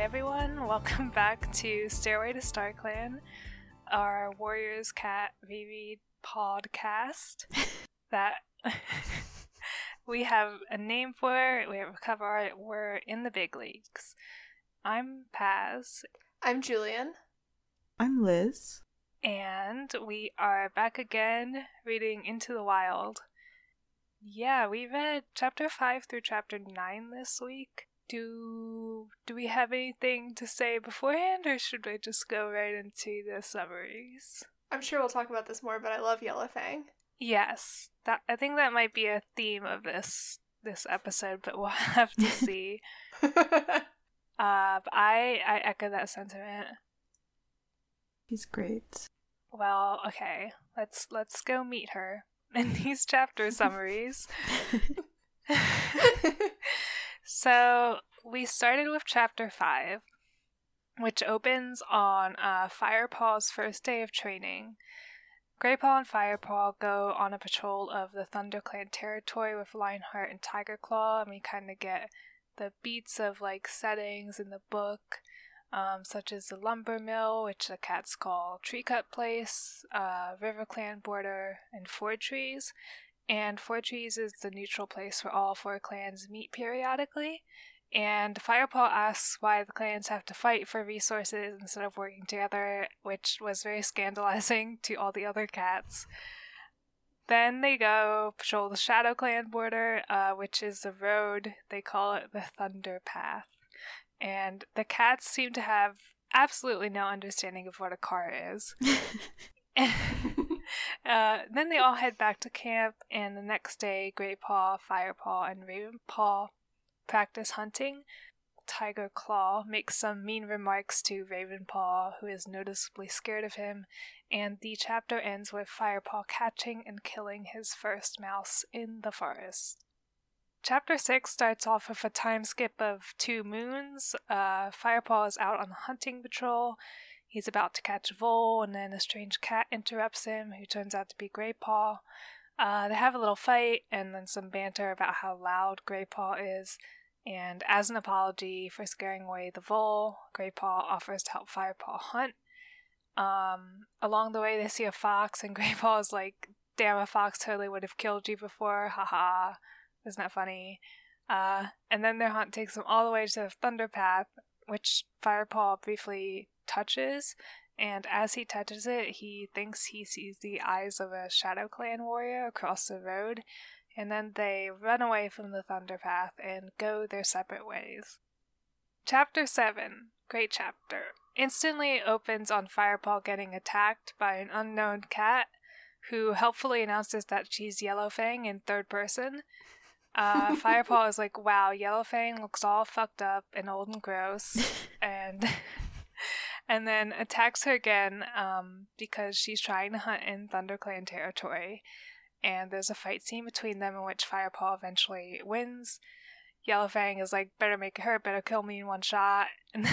everyone. Welcome back to Stairway to StarClan, our Warriors Cat Vivi podcast. that we have a name for it, we have a cover art, we're in the big leagues. I'm Paz, I'm Julian. I'm Liz. and we are back again reading Into the Wild. Yeah, we read chapter 5 through chapter 9 this week. Do do we have anything to say beforehand or should we just go right into the summaries? I'm sure we'll talk about this more, but I love yellow fang Yes, that I think that might be a theme of this this episode, but we'll have to see. uh, but I I echo that sentiment. He's great. Well, okay, let's let's go meet her in these chapter summaries. So we started with chapter five, which opens on uh, Firepaw's first day of training. Graypaw and Firepaw go on a patrol of the ThunderClan territory with Lionheart and Tigerclaw, and we kind of get the beats of like settings in the book, um, such as the lumber mill, which the cats call Tree Cut Place, uh, River Clan border, and Four Trees. And Four Trees is the neutral place where all four clans meet periodically. And Firepaw asks why the clans have to fight for resources instead of working together, which was very scandalizing to all the other cats. Then they go patrol the Shadow Clan border, uh, which is the road, they call it the Thunder Path. And the cats seem to have absolutely no understanding of what a car is. uh, then they all head back to camp, and the next day, Greypaw, Firepaw, and Ravenpaw practice hunting. Tiger Claw makes some mean remarks to Ravenpaw, who is noticeably scared of him, and the chapter ends with Firepaw catching and killing his first mouse in the forest. Chapter 6 starts off with a time skip of two moons. Uh, Firepaw is out on a hunting patrol. He's about to catch a vole, and then a strange cat interrupts him, who turns out to be Greypaw. Uh, they have a little fight, and then some banter about how loud Greypaw is. And as an apology for scaring away the vole, Greypaw offers to help Firepaw hunt. Um, along the way, they see a fox, and Greypaw is like, "Damn, a fox totally would have killed you before." Haha, isn't that funny? Uh, and then their hunt takes them all the way to the Thunder Path, which Firepaw briefly touches. And as he touches it, he thinks he sees the eyes of a Shadow Clan warrior across the road, and then they run away from the Thunder Path and go their separate ways. Chapter 7 Great chapter. Instantly opens on Firepaw getting attacked by an unknown cat who helpfully announces that she's Yellowfang in third person. Uh, Firepaw is like, wow, Yellowfang looks all fucked up and old and gross. and. And then attacks her again um, because she's trying to hunt in ThunderClan territory. And there's a fight scene between them in which Firepaw eventually wins. Yellowfang is like, better make it hurt, better kill me in one shot. And,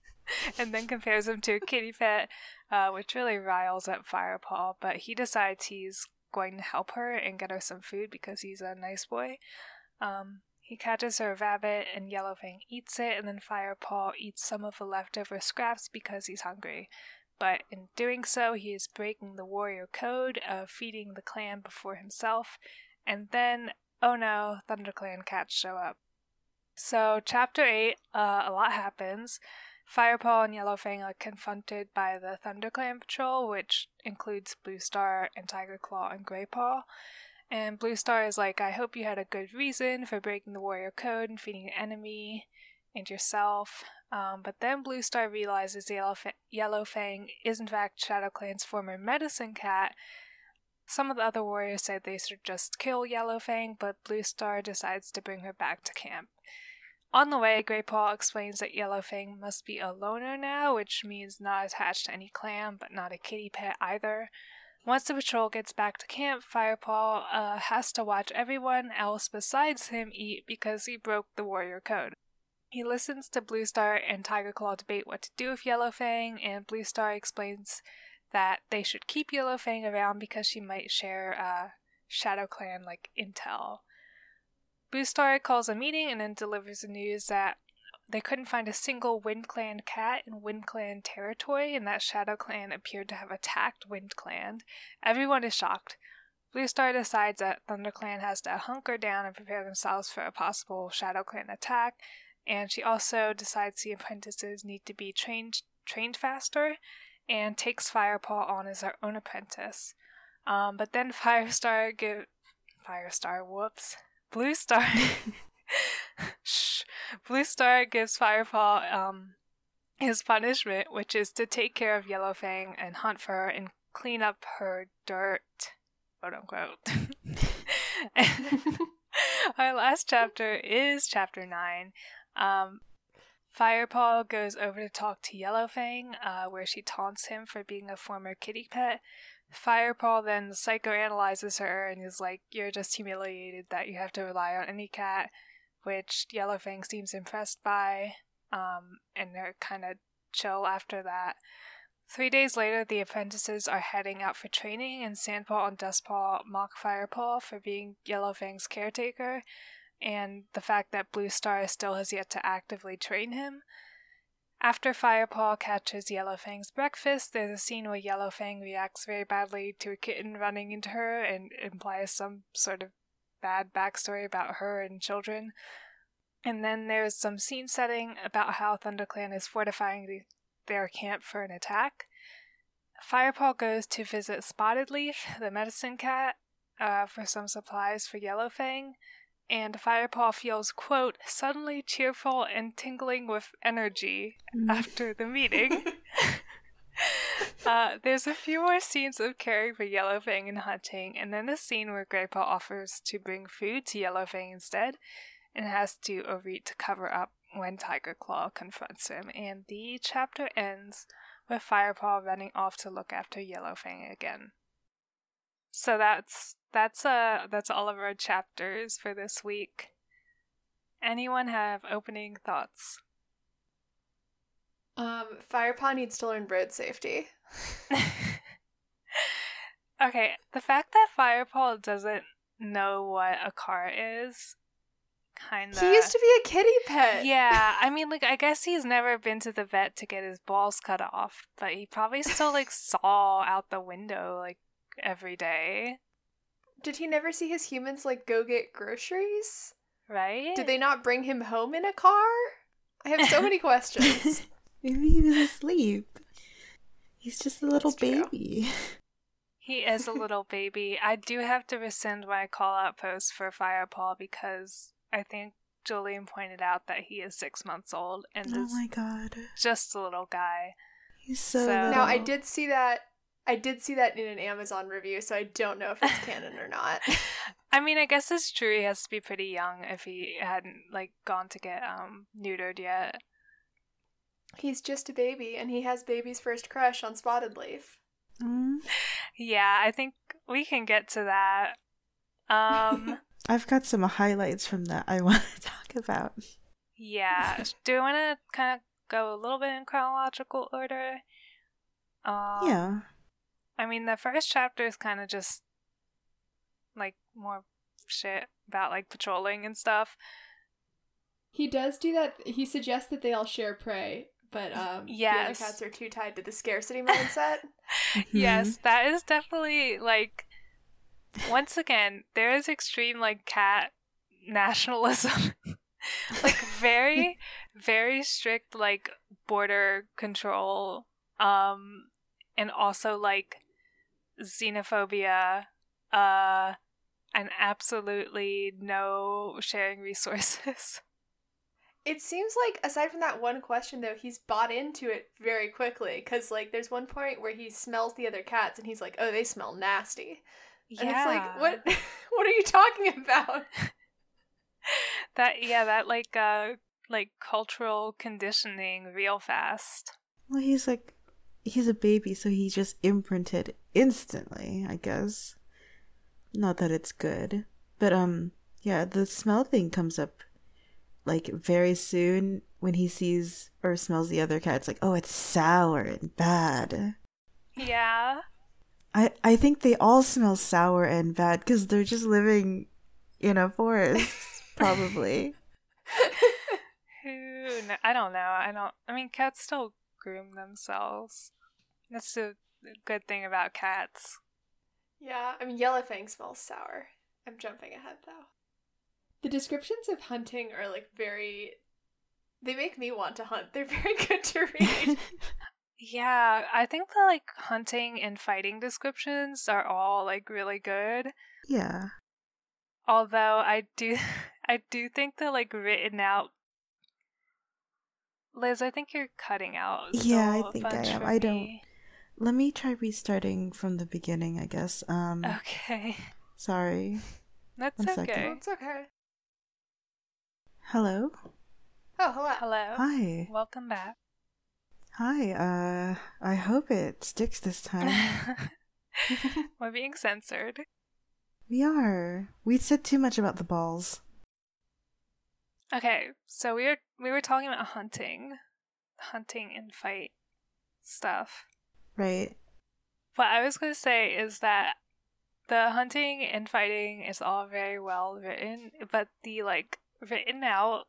and then compares him to a kitty pet, uh, which really riles up Firepaw. But he decides he's going to help her and get her some food because he's a nice boy. Um, he catches her rabbit, and Yellowfang eats it, and then Firepaw eats some of the leftover scraps because he's hungry. But in doing so, he is breaking the warrior code of feeding the clan before himself, and then, oh no, ThunderClan cats show up. So, chapter 8, uh, a lot happens. Firepaw and Yellowfang are confronted by the ThunderClan patrol, which includes Blue Star and Tiger Claw and Greypaw. And Blue Star is like, I hope you had a good reason for breaking the warrior code and feeding the enemy and yourself. Um, but then Blue Star realizes Yellow Fang is in fact ShadowClan's former medicine cat. Some of the other warriors said they should just kill Yellow Fang, but Blue Star decides to bring her back to camp. On the way, Greypaw explains that Yellow Fang must be a loner now, which means not attached to any clan, but not a kitty pet either. Once the patrol gets back to camp, Firepaw uh, has to watch everyone else besides him eat because he broke the warrior code. He listens to Blue Star and Tiger Claw debate what to do with Yellowfang, and Blue Star explains that they should keep Yellowfang around because she might share uh, Shadow Clan like intel. Blue Star calls a meeting and then delivers the news that they couldn't find a single Wind Clan cat in Wind Clan territory, and that Shadow Clan appeared to have attacked Wind Clan. Everyone is shocked. Blue Star decides that Thunder Clan has to hunker down and prepare themselves for a possible Shadow Clan attack, and she also decides the apprentices need to be trained trained faster, and takes Firepaw on as her own apprentice. Um, but then Firestar give Firestar, whoops, Blue Star. Shh. Blue Star gives Firepaw um his punishment, which is to take care of Yellowfang and hunt for her and clean up her dirt, quote unquote. Our last chapter is chapter nine. Um, Firepaw goes over to talk to Yellowfang, uh, where she taunts him for being a former kitty pet. Firepaw then psychoanalyzes her and is like, You're just humiliated that you have to rely on any cat, which Yellowfang seems impressed by, um, and they're kind of chill after that. Three days later, the apprentices are heading out for training, and Sandpaw and Dustpaw mock Firepaw for being Yellowfang's caretaker, and the fact that Blue Star still has yet to actively train him. After Firepaw catches Yellowfang's breakfast, there's a scene where Yellowfang reacts very badly to a kitten running into her and implies some sort of bad backstory about her and children. And then there's some scene setting about how ThunderClan is fortifying the, their camp for an attack. Firepaw goes to visit Spotted Leaf, the medicine cat, uh, for some supplies for Yellowfang, and Firepaw feels, quote, suddenly cheerful and tingling with energy Mm. after the meeting. uh, there's a few more scenes of caring for Yellowfang and hunting, and then a scene where Greypaw offers to bring food to Yellowfang instead, and has to agree to cover up when Tiger Claw confronts him. And the chapter ends with Firepaw running off to look after Yellowfang again. So that's that's uh that's all of our chapters for this week. Anyone have opening thoughts? Um, Firepaw needs to learn road safety. okay, the fact that Firepaw doesn't know what a car is kind of He used to be a kitty pet. Yeah, I mean like I guess he's never been to the vet to get his balls cut off, but he probably still like saw out the window like every day, Did he never see his humans like go get groceries? right? Did they not bring him home in a car? I have so many questions. Maybe he was asleep. He's just a little That's true. baby. He is a little baby. I do have to rescind my call out post for Firepaw because I think Julian pointed out that he is six months old and Oh my god. just a little guy. He's so, So- little. now I did see that I did see that in an Amazon review, so I don't know if it's canon or not. I mean, I guess it's true. He has to be pretty young if he hadn't like gone to get um neutered yet. He's just a baby, and he has baby's first crush on Spotted Leaf. Mm. Yeah, I think we can get to that. Um, I've got some highlights from that I want to talk about. yeah. Do you want to kind of go a little bit in chronological order? Um, yeah. I mean, the first chapter is kind of just like more shit about like patrolling and stuff. He does do that. He suggests that they all share prey, but um, Yes. the cats are too tied to the scarcity mindset. Yes, that is definitely like once again, there is extreme like cat nationalism. like very very strict like border control um and also like xenophobia uh and absolutely no sharing resources. It seems like, aside from that one question, though, he's bought into it very quickly. Because, like, there's one point where he smells the other cats and he's like, oh, they smell nasty. And it's like, what What are you talking about? that yeah that like uh like cultural conditioning real fast Well, he's like, he's a baby, so he just imprinted instantly, I guess. Not that it's good. But, um, yeah, the smell thing comes up, like, very soon when he sees or smells the other cat. It's like, oh, it's sour and bad. yeah I, I think they all smell sour and bad because they're just living in a forest, probably. who kn- I don't know. I don't. I mean, cats still groom themselves. That's the good thing about cats. Yeah, I mean, Yellowfang smells sour. I'm jumping ahead though. The descriptions of hunting are like very. They make me want to hunt. They're very good to read. Yeah, I think the like hunting and fighting descriptions are all like really good. yeah. Although I do I do think the like written out Liz, I think you're cutting out. Yeah, I think I am. I don't- me. Let me try restarting from the beginning, I guess. Um Okay. sorry. That's One second. okay. it's okay. Hello? Oh, hello. Hello. Hi. Welcome back. Hi. Uh I hope it sticks this time. We're being censored. we are. We said too much about the balls. Okay, so we were we were talking about hunting, hunting and fight stuff. Right. What I was going to say is that the hunting and fighting is all very well written, but the like written out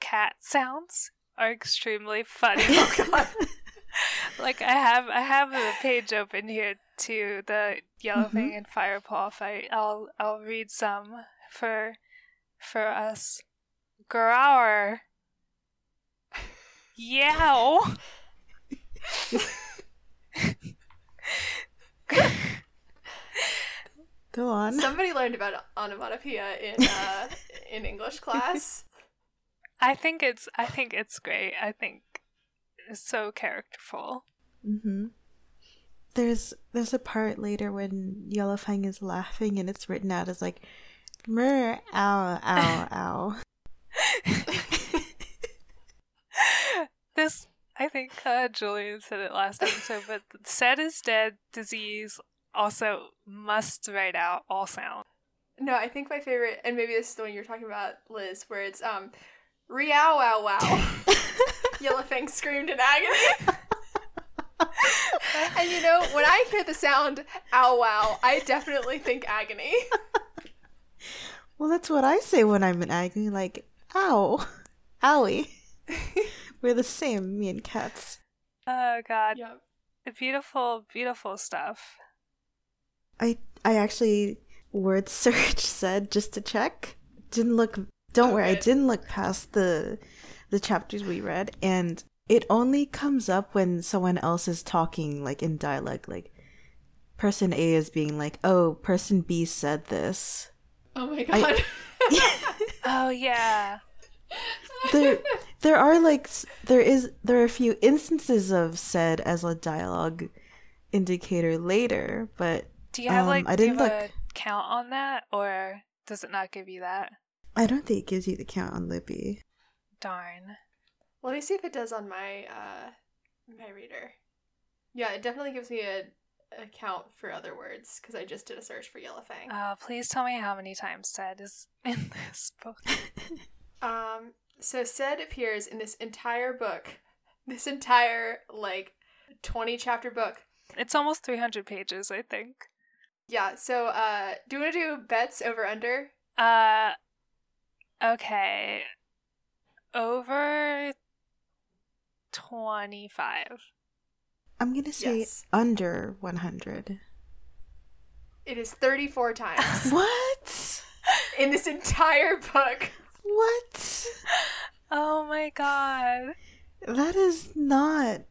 cat sounds are extremely funny. Oh god. like I have I have the page open here to the Yellowfang Mhm. and Firepaw fight. I'll I'll read some for for us. Grower. Yow. Go on. Somebody learned about onomatopoeia in uh, in English class. I think it's I think it's great. I think it's so characterful. Mm-hmm. There's there's a part later when Yellowfang is laughing and it's written out as like mer ow ow ow. this I think uh, Julian said it last episode, but said is dead disease also must write out all sound. No, I think my favorite, and maybe this is the one you're talking about, Liz, where it's um, Riao wow wow. Yellowfang screamed in agony. and you know, when I hear the sound ow wow, I definitely think agony. Well, that's what I say when I'm in agony, like ow, owie. We're the same, me and cats. Oh god. yep. Beautiful, beautiful stuff. I I actually word search said just to check. Didn't look. Don't worry, I didn't look past the the chapters we read, and it only comes up when someone else is talking, like in dialogue. Like person A is being like, "Oh, person B said this." Oh my god. Oh yeah. there there are like there is there are a few instances of said as a dialogue indicator later, but Do you have Um, like I didn't have a count on that or does it not give you that? I don't think it gives you the count on Libby. Darn. Let me see if it does on my uh my reader. Yeah, it definitely gives me a, a count for other words because I just did a search for Yellowfang. Uh, please tell me how many times said is in this book. Um, so said appears in this entire book, this entire like twenty chapter book. It's almost 300 pages, I think. Yeah. So, uh, do you want to do bets over under? Uh, okay. Over 25. I'm gonna say Yes. under 100. It is thirty four times What? in this entire book. What? Oh my god. That is not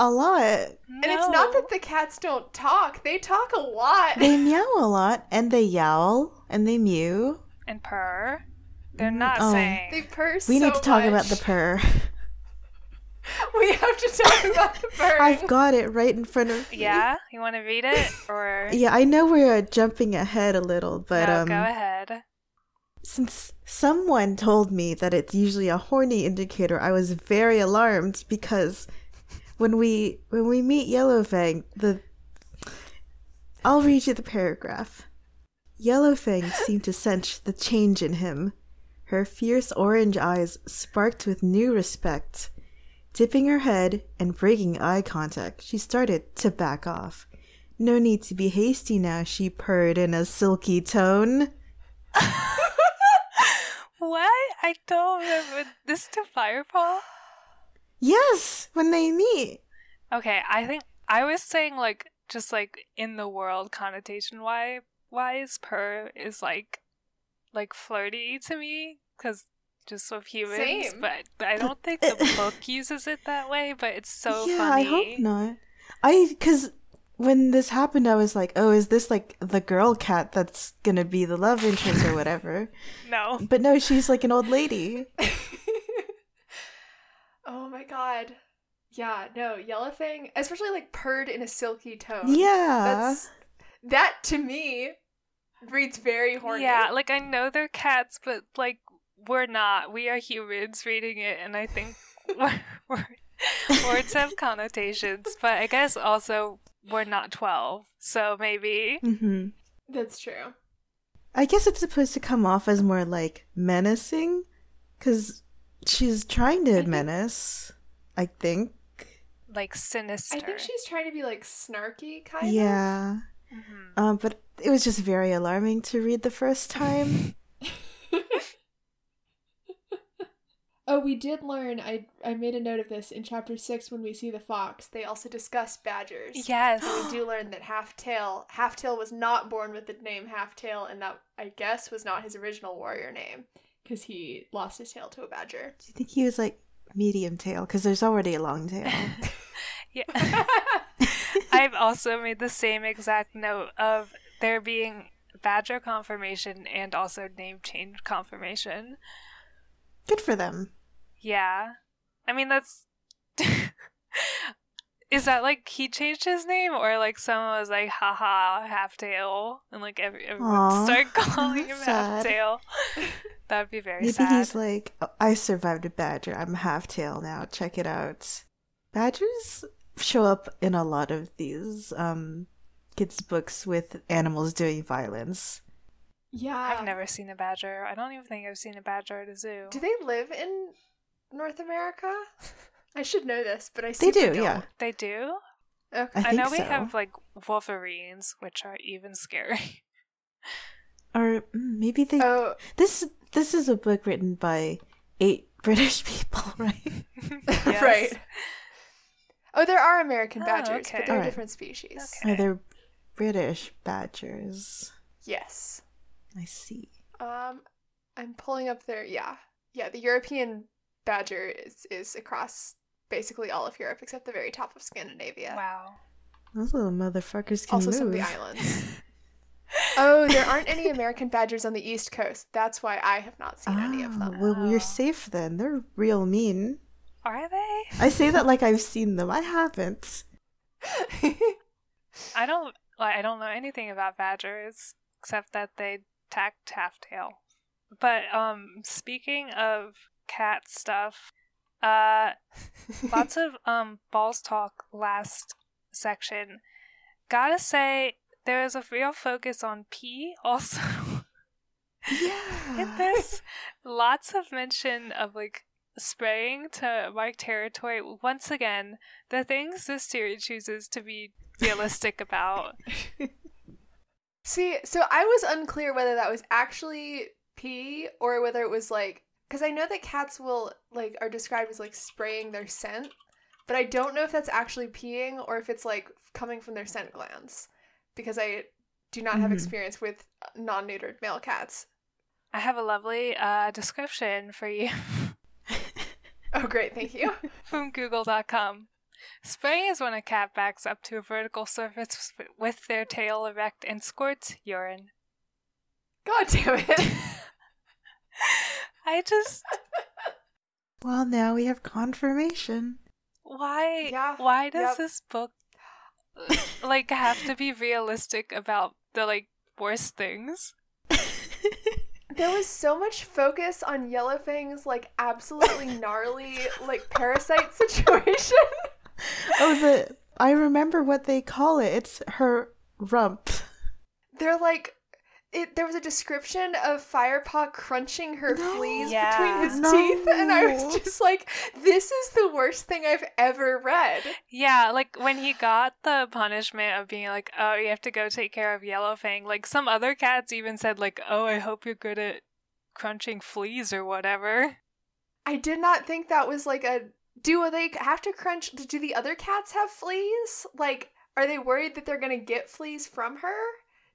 a lot. And it's not that the cats don't talk; they talk a lot. They meow a lot, and they yowl, and they mew. And purr. They're Mm, not oh. saying. They purr. We so need to talk about the purr. We have to talk about the purr. I've got it right in front of me. Yeah? You want to read it? Or. Yeah, I know we're uh, jumping ahead a little, but no, um, go ahead. since someone told me that it's usually a horny indicator, I was very alarmed because when we when we meet Yellowfang, the I'll read you the paragraph. Yellowfang seemed to sense the change in him. Her fierce orange eyes sparked with new respect. Dipping her head and breaking eye contact, she started to back off. No need to be hasty now, she purred in a silky tone. What? I don't remember this to Firepaw. Yes, when they meet. Okay, I think I was saying like just like in the world connotation wise, wise, purr is like like flirty to me because just of humans. Same. But I don't think the book uses it that way. But it's so yeah, funny. I hope not. I because when this happened, I was like, oh, is this like the girl cat that's gonna be the love interest or whatever? No. But no, she's like an old lady. oh my god. Yeah, no, Yellow Thing, especially like purred in a silky tone. Yeah. That's that to me reads very horny. Yeah, like I know they're cats, but like we're not. We are humans reading it, and I think we're, we're, words have connotations. But I guess also we're not twelve, so maybe. hmm That's true. I guess it's supposed to come off as more like menacing, because she's trying to think- menace. I think. Like sinister. I think she's trying to be like snarky kind of. Yeah. Mhm. Um, but it was just very alarming to read the first time. Oh, we did learn. I I made a note of this in chapter six when we see the fox. They also discuss badgers. Yes. We do learn that Halftail Halftail was not born with the name Halftail, and that I guess was not his original warrior name because he lost his tail to a badger. Do you think he was like medium tail? Because there's already a long tail. yeah. I've also made the same exact note of there being badger confirmation and also name change confirmation. Good for them. Yeah. I mean, that's. Is that like he changed his name or like someone was like, haha, half tail? And like every, everyone Aw, started calling him that's half sad. tail? That'd be very Maybe sad. he's like, "Oh, I survived a badger. I'm half tail now. Check it out. Badgers show up in a lot of these um kids' books with animals doing violence. yeah, I've never seen a badger. I don't even think I've seen a badger at a zoo. Do they live in North America? I should know this, but I see. They super do, don't. yeah. They do? Okay. I I, know think we have like wolverines, which are even scary. Or mm, maybe they. Oh, This this is a book written by eight British people, right? Right. Oh, there are American Oh, badgers, okay. but they're Alright. different species. Okay. Or they're British badgers. Yes. I see. Um, I'm pulling up their yeah, yeah. The European badger is is across basically all of Europe except the very top of Scandinavia. Wow. Those little motherfuckers can Also, move. some of the islands. oh, there aren't any American badgers on the East Coast. That's why I have not seen any of Ah, them. Well, we're safe then. They're real mean. Are they? I say that like I've seen them. I haven't. I don't like I don't know anything about badgers except that they tacked half tail. But um speaking of cat stuff, uh lots of um balls talk last section. Gotta say there is a real focus on pee also Yeah. in this. Lots of mention of like spraying to mark territory. Once again, the things this series chooses to be realistic about. See, so I was unclear whether that was actually pee or whether it was like because I know that cats will like are described as like spraying their scent, but I don't know if that's actually peeing or if it's like coming from their scent glands because I do not have Mhm. experience with non-neutered male cats. I have a lovely uh, description for you Oh, great, thank you. from Google.com. Spraying is when a cat backs up to a vertical surface with their tail erect and squirts urine. God damn it. I just Well, now we have confirmation. why Yeah, why does yep. this book like have to be realistic about the like worst things? There was so much focus on Yellowfang's like absolutely gnarly like parasite situation. oh, the I remember what they call it. It's her rump. They're like it there was a description of Firepaw crunching her No. fleas Yeah. between his No. teeth and I was just like this is the worst thing I've ever read. Yeah, like when he got the punishment of being like, "Oh, you have to go take care of Yellowfang." Like some other cats even said, like, "Oh, I hope you're good at crunching fleas or whatever. I did not think that was like a. Do they have to crunch? Do the other cats have fleas? Like, are they worried that they're gonna get fleas from her?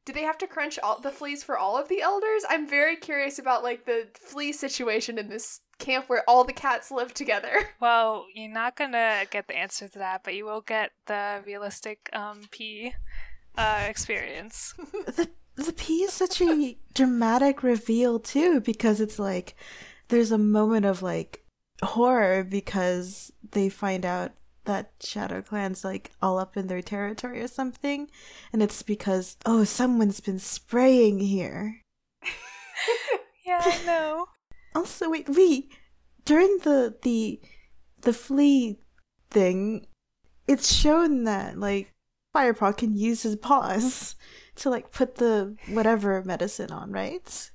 Do they have to crunch all the fleas for all of the elders? I'm very curious about like the flea situation in this camp where all the cats live together. Well, you're not gonna get the answer to that, but you will get the realistic um pee uh experience. the the pee is such a dramatic reveal too, because it's like there's a moment of like horror because they find out that Shadow Clan's like all up in their territory or something, and it's because oh someone's been spraying here. yeah, I know. also, wait, we during the the the flea thing, it's shown that like Firepaw can use his paws to like put the whatever medicine on, right?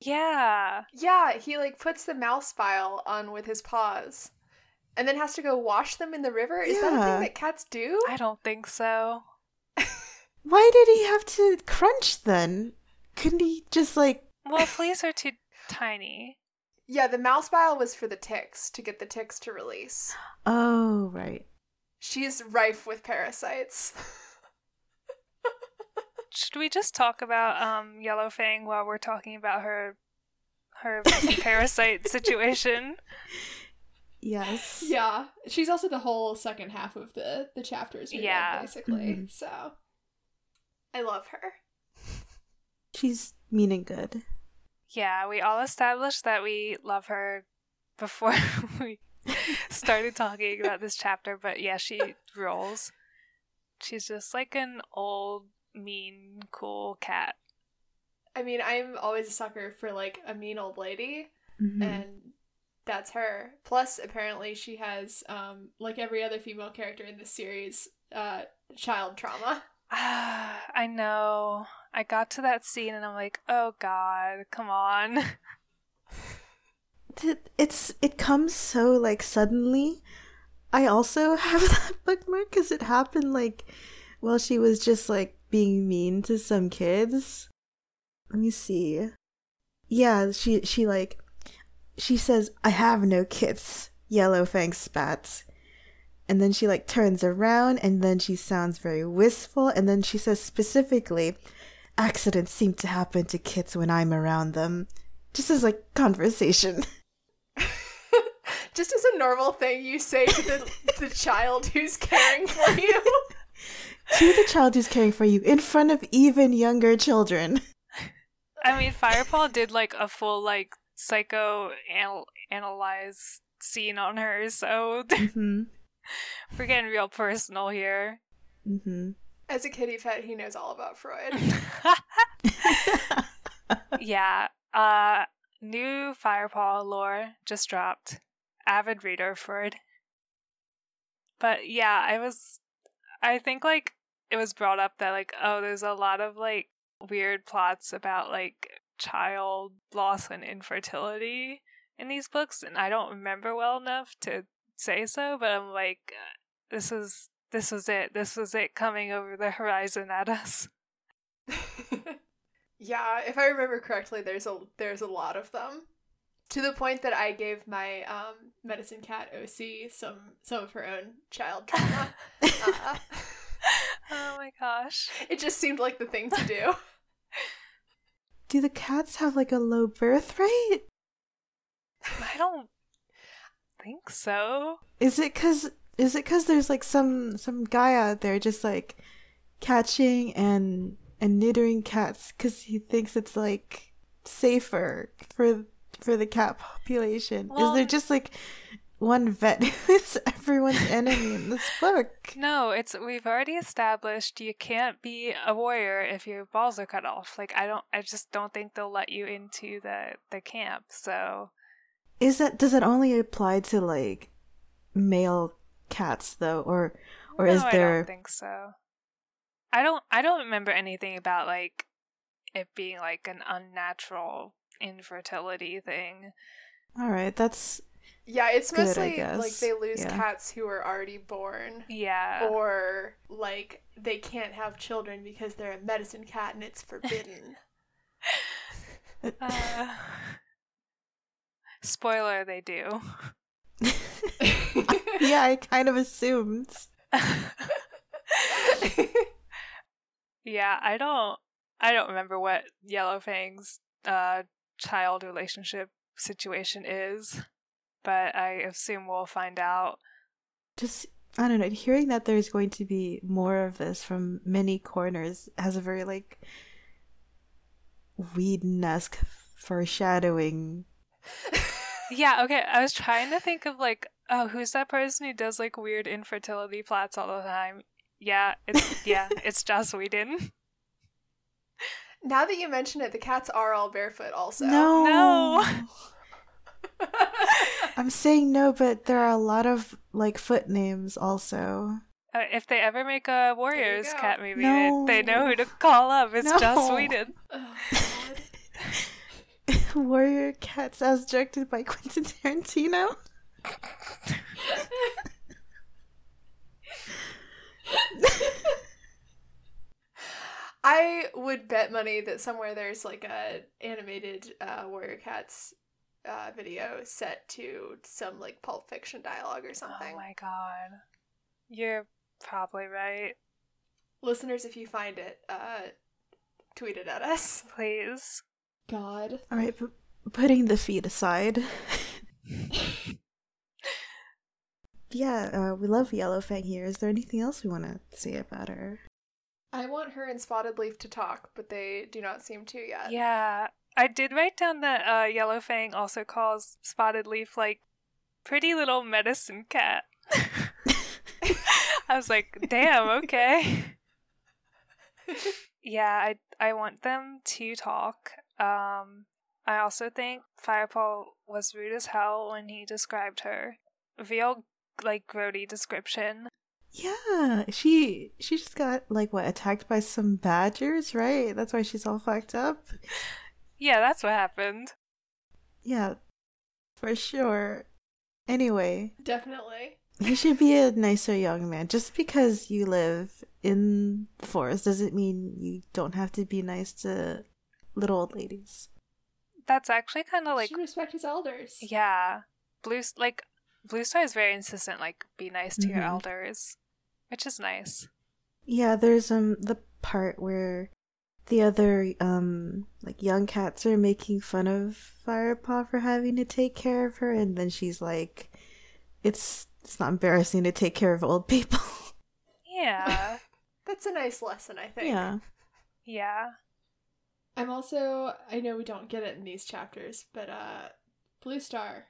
Yeah. Yeah, he like puts the mouse bile on with his paws and then has to go wash them in the river. Is that a Yeah. thing that cats do? I don't think so. Why did he have to crunch then? Couldn't he just like Well, fleas are too tiny. Yeah, the mouse bile was for the ticks to get the ticks to release. Oh, right. She's rife with parasites. Should we just talk about um Yellowfang while we're talking about her her parasite situation? Yes. Yeah, she's also the whole second half of the the chapters. we read, Yeah. basically. Mhm. So I love her. She's mean and good. Yeah, we all established that we love her before we started talking about this chapter, but yeah, she rolls. She's just like an old, mean, cool cat. I mean, I'm always a sucker for like a mean old lady, Mhm. and that's her. Plus, apparently, she has, um, like every other female character in this series, uh, child trauma. I know. I got to that scene and I'm like, oh god, come on. It's it comes so like suddenly. I also have that bookmark because it happened like while she was just like being mean to some kids. Let me see. Yeah, she she like she says, "I have no kids." Yellow Yellowfang spats. And then she like turns around and then she sounds very wistful and then she says specifically, "Accidents seem to happen to kids when I'm around them." Just as like conversation. Just as a normal thing you say to the, the child who's caring for you. to the child who's caring for you in front of even younger children. I mean, Firepaw did like a full like psycho analyze scene on her, so hmm we're getting real personal here. hmm As a kitty pet, he knows all about Freud. yeah. Uh new Firepaw lore just dropped. Avid reader for it. But yeah, I was I think like it was brought up that like oh there's a lot of like weird plots about like child loss and infertility in these books and I don't remember well enough to say so, but I'm like uh, this is this was it. This was it coming over the horizon at us. yeah, if I remember correctly, there's a there's a lot of them. To the point that I gave my um, medicine cat OC some some of her own child trauma. uh, oh my gosh. it just seemed like the thing to do. Do the cats have like a low birth rate? I don't think so. Is it cuz is it cuz there's like some some guy out there just like catching and and neutering cats cuz he thinks it's like safer for for the cat population? Well- is there just like one vet who's everyone's enemy in this book? No, it's we've already established you can't be a warrior if your balls are cut off. Like I don't I just don't think they'll let you into the the camp. So Is that does it only apply to like male cats though or or no, is I there don't think so. I don't I don't remember anything about like it being like an unnatural infertility thing. All right, that's Yeah, it's Good, mostly like they lose Yeah. cats who are already born. Yeah. Or like they can't have children because they're a medicine cat and it's forbidden. Uh, Spoiler, they do. yeah, I kind of assumed. yeah, I don't I don't remember what Yellowfang's uh child relationship situation is, but I assume we'll find out. Just I don't know, hearing that there's going to be more of this from many corners has a very like Whedon-esque foreshadowing. yeah, okay. I was trying to think of like, oh, who's that person who does like weird infertility plots all the time? Yeah, it's yeah, it's Joss Whedon. Now that you mention it, the cats are all barefoot also. No. No. I'm saying no, but there are a lot of like foot names also. Uh, if they ever make a Warriors cat movie, No. they, they know who to call up. It's No. Joss Whedon. Oh, Warrior Cats as directed by Quentin Tarantino. I would bet money that somewhere there's like a animated uh, Warrior Cats uh, video set to some like Pulp Fiction dialogue or something. Oh my god. You're probably right. Listeners, if you find it, uh, tweet it at us. Please. God. All right, but putting the feet aside. yeah, uh, we love Yellowfang here. Is there anything else we want to say about her? I want her and Spotted Leaf to talk, but they do not seem to yet. Yeah. I did write down that uh, Yellowfang also calls Spotted Leaf like pretty little medicine cat. I was like, damn, okay. yeah, I I want them to talk. Um I also think Firepaw was rude as hell when he described her. Real like grody description. Yeah, she she just got like what attacked by some badgers, right? That's why she's all fucked up. Yeah, that's what happened. Yeah, for sure. Anyway, Definitely. you should be a nicer young man. Just because you live in the forest doesn't mean you don't have to be nice to little old ladies. That's actually kind of like Should respect his elders. Yeah. Blue like Blue Star is very insistent like be nice to your Mhm. elders, which is nice. Yeah, there's um the part where the other um like young cats are making fun of Firepaw for having to take care of her and then she's like it's it's not embarrassing to take care of old people. Yeah. That's a nice lesson, I think. yeah. yeah. I'm also I know we don't get it in these chapters, but uh Blue Star.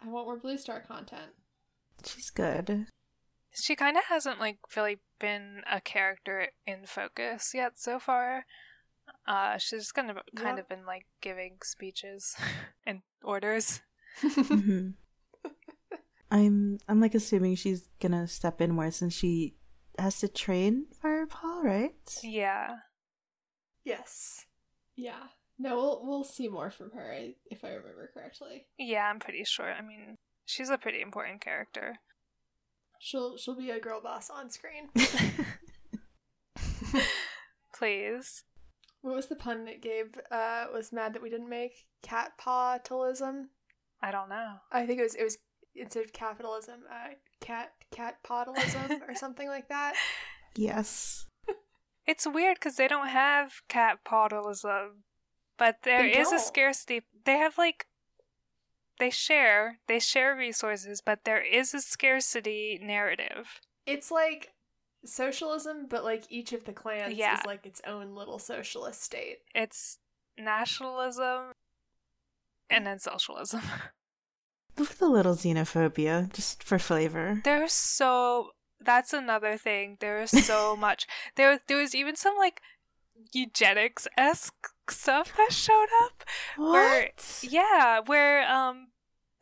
I want more Blue Star content. She's good. She kind of hasn't like really been a character in focus yet so far. Uh she's just kind of kind Yep. of been like giving speeches and orders. hmm I'm I'm like assuming she's gonna step in more since she has to train Firepaw, right? Yeah. Yes. Yeah. No, we'll we'll see more from her if I remember correctly. Yeah, I'm pretty sure. I mean, she's a pretty important character. She'll she'll be a girl boss on screen. Please. what was the pun that Gabe uh, was mad that we didn't make? Cat pawtilism? I don't know. I think it was it was instead of capitalism, uh, cat cat pawtilism or something like that. yes. It's weird because they don't have cat pawtilism, but there They is a don't. scarcity. They have like they share they share resources, but there is a scarcity narrative. It's like socialism, but like each of the clans Yeah. is like its own little socialist state. It's nationalism and then socialism. With a little xenophobia, just for flavor. There's so that's another thing. There is so much. There there was even some like eugenics esque stuff that showed up. Where- What? Yeah, where um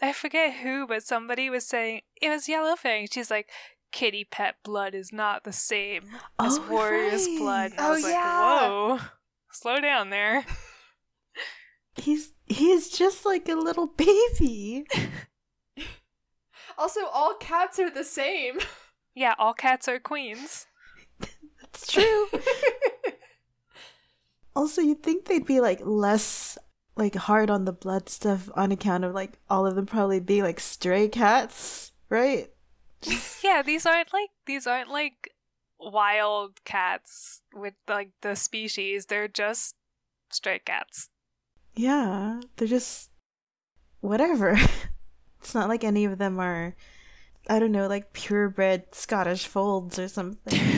I forget who, but somebody was saying it was Yellowfang. She's like, kitty pet blood is not the same as Oh, warrior's right. blood. And I Oh, was like, yeah. whoa. Slow down there. He's he's just like a little baby. Also, all cats are the same. Yeah, all cats are queens. That's true. Also, you'd think they'd be like less like hard on the blood stuff on account of like all of them probably being like stray cats, right? yeah, these aren't like these aren't like wild cats with like the species. They're just stray cats. Yeah, they're just whatever. it's not like any of them are I don't know, like purebred Scottish folds or something.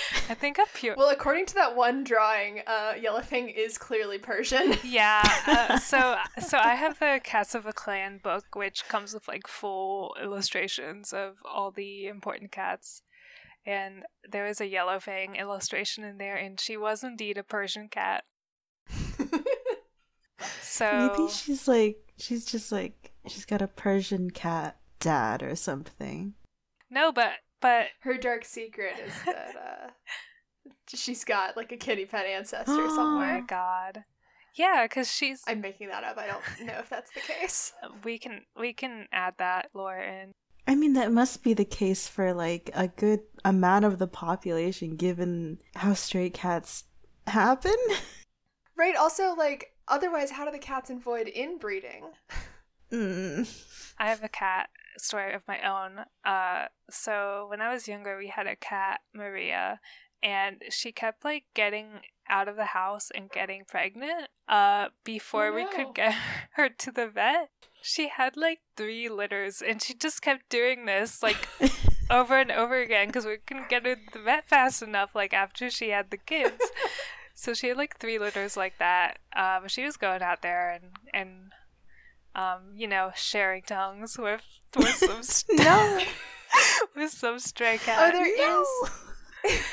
I think a pure. Well, according to that one drawing, uh, Yellowfang is clearly Persian. Yeah. Uh, so, so I have the Cats of a Clan book, which comes with like full illustrations of all the important cats, and there is a yellow Yellowfang illustration in there, and she was indeed a Persian cat. so maybe she's like she's just like she's got a Persian cat dad or something. No, but but her dark secret is that uh, she's got like a kitty pet ancestor somewhere. Oh my god. Yeah, because she's. I'm making that up. I don't know if that's the case. We can we can add that lore in. I mean, that must be the case for like a good amount of the population, given how stray cats happen. Right. Also, like, otherwise, how do the cats avoid inbreeding? Mm. I have a cat story of my own. Uh, so when I was younger, we had a cat, Maria, and she kept like getting out of the house and getting pregnant. Uh, before Oh, we could get her to the vet, she had like three litters, and she just kept doing this like over and over again because we couldn't get her to the vet fast enough. Like after she had the kids. So she had like three litters like that. Um, she was going out there and and um, you know, sharing tongues with with some st- no, with some stray cat. Oh, cat. there is. no.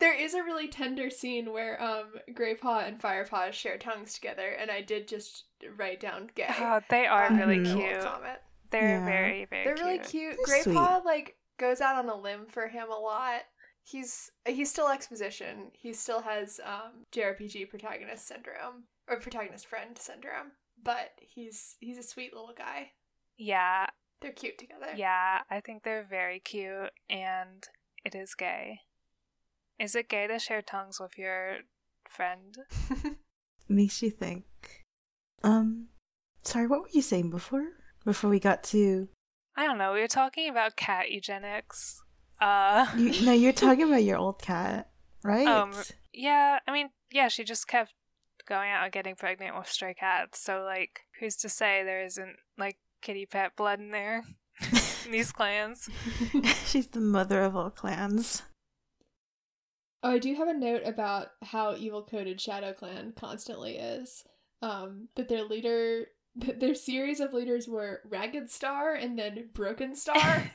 There is a really tender scene where um Greypaw and Firepaw share tongues together, and I did just write down gay. Oh, they are Uh, really cute. Comment. They're Yeah. very very They're cute. really cute. They're Greypaw like goes out on a limb for him a lot. He's he's still exposition. He still has um JRPG protagonist syndrome or protagonist friend syndrome, but he's he's a sweet little guy. Yeah, They're cute together. yeah. I think they're very cute, and it is gay. Is it gay to share tongues with your friend? Makes you think. Um, sorry, what were you saying before? Before we got to I don't know. We were talking about cat eugenics. Uh, you, no, you're talking about your old cat, right? Um, yeah, I mean, yeah, she just kept going out and getting pregnant with stray cats. So, like, who's to say there isn't like kitty pet blood in there? in these clans. She's the mother of all clans. Oh, I do have a note about how evil coded Shadow Clan constantly is. Um, that their leader, that their series of leaders were Ragged Star and then Broken Star.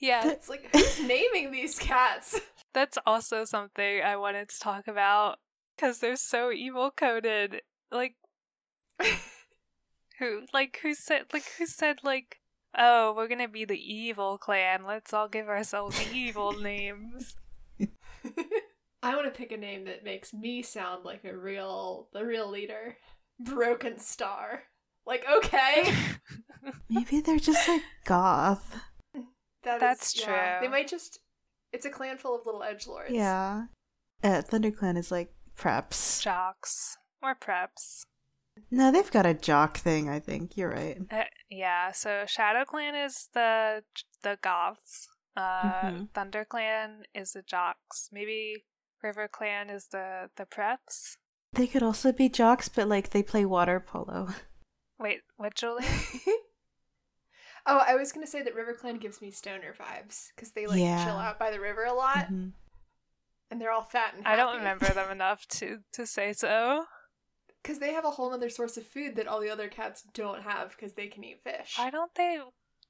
Yeah, It's like who's naming these cats? that's also something I wanted to talk about because they're so evil coded. Like, who, like, who said, like, who said, like, oh, we're gonna be the evil clan. Let's all give ourselves evil names. I want to pick a name that makes me sound like a real the real leader. Broken Star. Like okay. Maybe they're just like goth. That is- That's yeah. true. They might just. It's a clan full of little edge lords. Yeah. Uh, ThunderClan is like preps. Jocks or preps. No, they've got a jock thing. I think you're right. Uh, yeah, so Shadow Clan is the the goths. Uh, Mhm. Thunder Clan is the jocks. Maybe River Clan is the the preps. They could also be jocks, but like they play water polo. Wait, what, Julie? oh, I was gonna say that River Clan gives me stoner vibes because they like Yeah. chill out by the river a lot, Mhm. And they're all fat and. happy. I don't remember them enough to to say so. because they have a whole other source of food that all the other cats don't have because they can eat fish. Why don't they?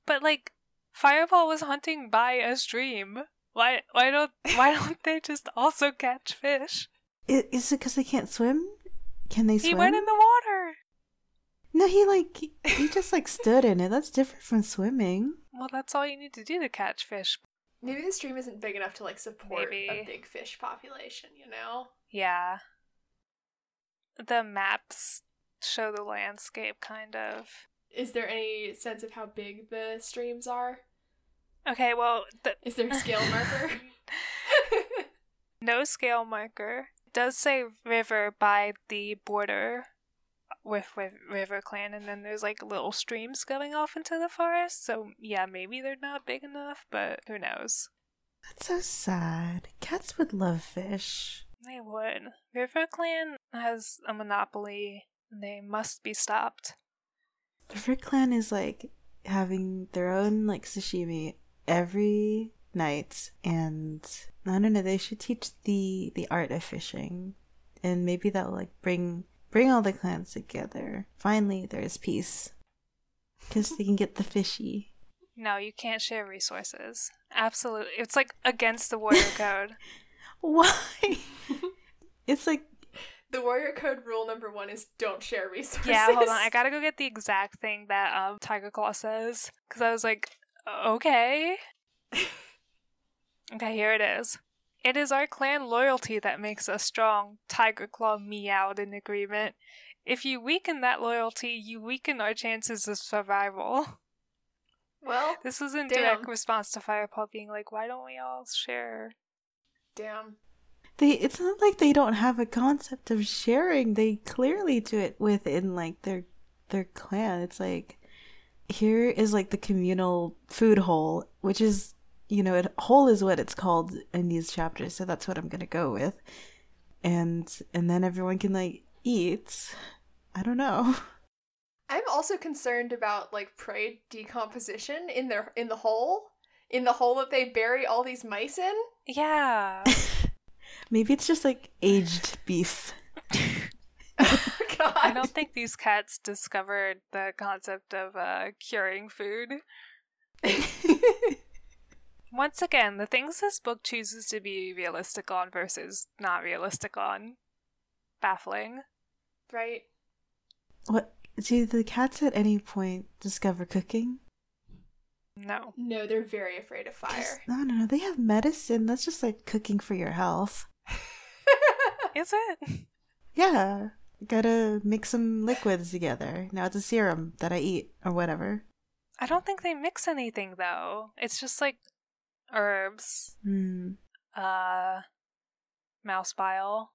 But like, Firepaw was hunting by a stream. Why? Why don't? Why don't they just also catch fish? I- Is it because they can't swim? Can they Swim? He swim? went in the water. No, he like he just like stood in it. That's different from swimming. Well, that's all you need to do to catch fish. Maybe the stream isn't big enough to like support a big fish population. You know. Yeah. The maps show the landscape, kind of. Is there any sense of how big the streams are? Okay, well, the, Is there a scale marker? no scale marker. It does say river by the border with, with River Clan, and then there's like little streams going off into the forest. So yeah, maybe they're not big enough, but who knows? That's so sad. Cats would love fish. They would. River Clan has a monopoly. They must be stopped. River Clan is like having their own like sashimi every night, and I don't know. They should teach the the art of fishing, and maybe that will like bring bring all the clans together. Finally, there is peace because they can get the fishy. No, you can't share resources. Absolutely, it's like against the warrior code. Why? it's like the warrior code rule number one is don't share resources. Yeah, hold on. I gotta go get the exact thing that um Tiger Claw says because I was like, okay. okay, here it is. It is our clan loyalty that makes us strong. Tiger Claw meowed in agreement. If you weaken that loyalty, you weaken our chances of survival. Well, this was in damn. direct response to Firepaw being like, "Why don't we all share?" Damn. They it's not like they don't have a concept of sharing. They clearly do it within like their their clan. It's like here is like the communal food hole, which is you know, it hole is what it's called in these chapters, so that's what I'm gonna go with. And and then everyone can like eat. I don't know. I'm also concerned about like prey decomposition in their in the hole. In the hole that they bury all these mice in. Yeah. Maybe it's just like aged beef. God. I don't think these cats discovered the concept of uh, curing food. Once again, the things this book chooses to be realistic on versus not realistic on, baffling. Right. What do the cats at any point discover cooking? No. No, they're very afraid of fire. No, no, no. They have medicine. That's just like cooking for your health. Is it? Yeah. Gotta mix some liquids together. Now it's a serum that I eat or whatever. I don't think they mix anything though. It's just like herbs, Hmm. uh, mouse bile,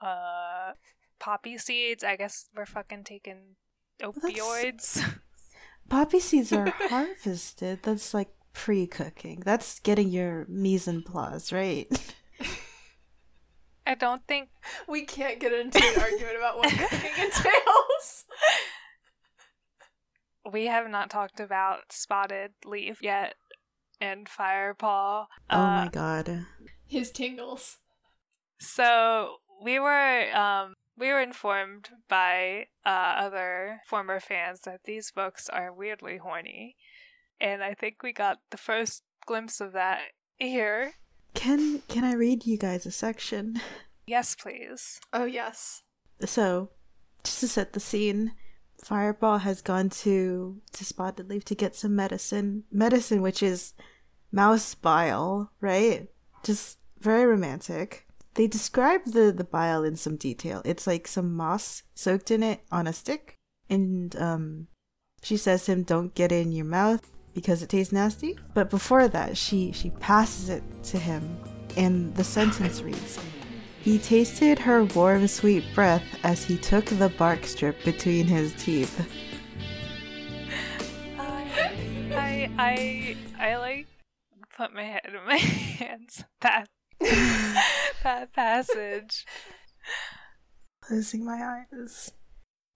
uh, poppy seeds. I guess we're fucking taking that's- opioids. Poppy seeds are harvested. That's like pre cooking. That's getting your mise en place, right? I don't think we can't get into an argument about what cooking entails. we have not talked about spotted leaf yet and firepaw. oh Uh, my god. His tingles. So we were um we were informed by uh, other former fans that these books are weirdly horny, and I think we got the first glimpse of that here. Can can I read you guys a section? Yes, please. Oh yes. So, just to set the scene, Firepaw has gone to to Spotted Leaf to get some medicine. Medicine which is mouse bile, right? Just very romantic. They describe the the bile in some detail. It's like some moss soaked in it on a stick, and um, she says to him, "Don't get it in your mouth because it tastes nasty." But before that, she she passes it to him, and the sentence reads. He tasted her warm, sweet breath as he took the bark strip between his teeth. I I I, I like put my head in my hands. That that passage. Closing my eyes.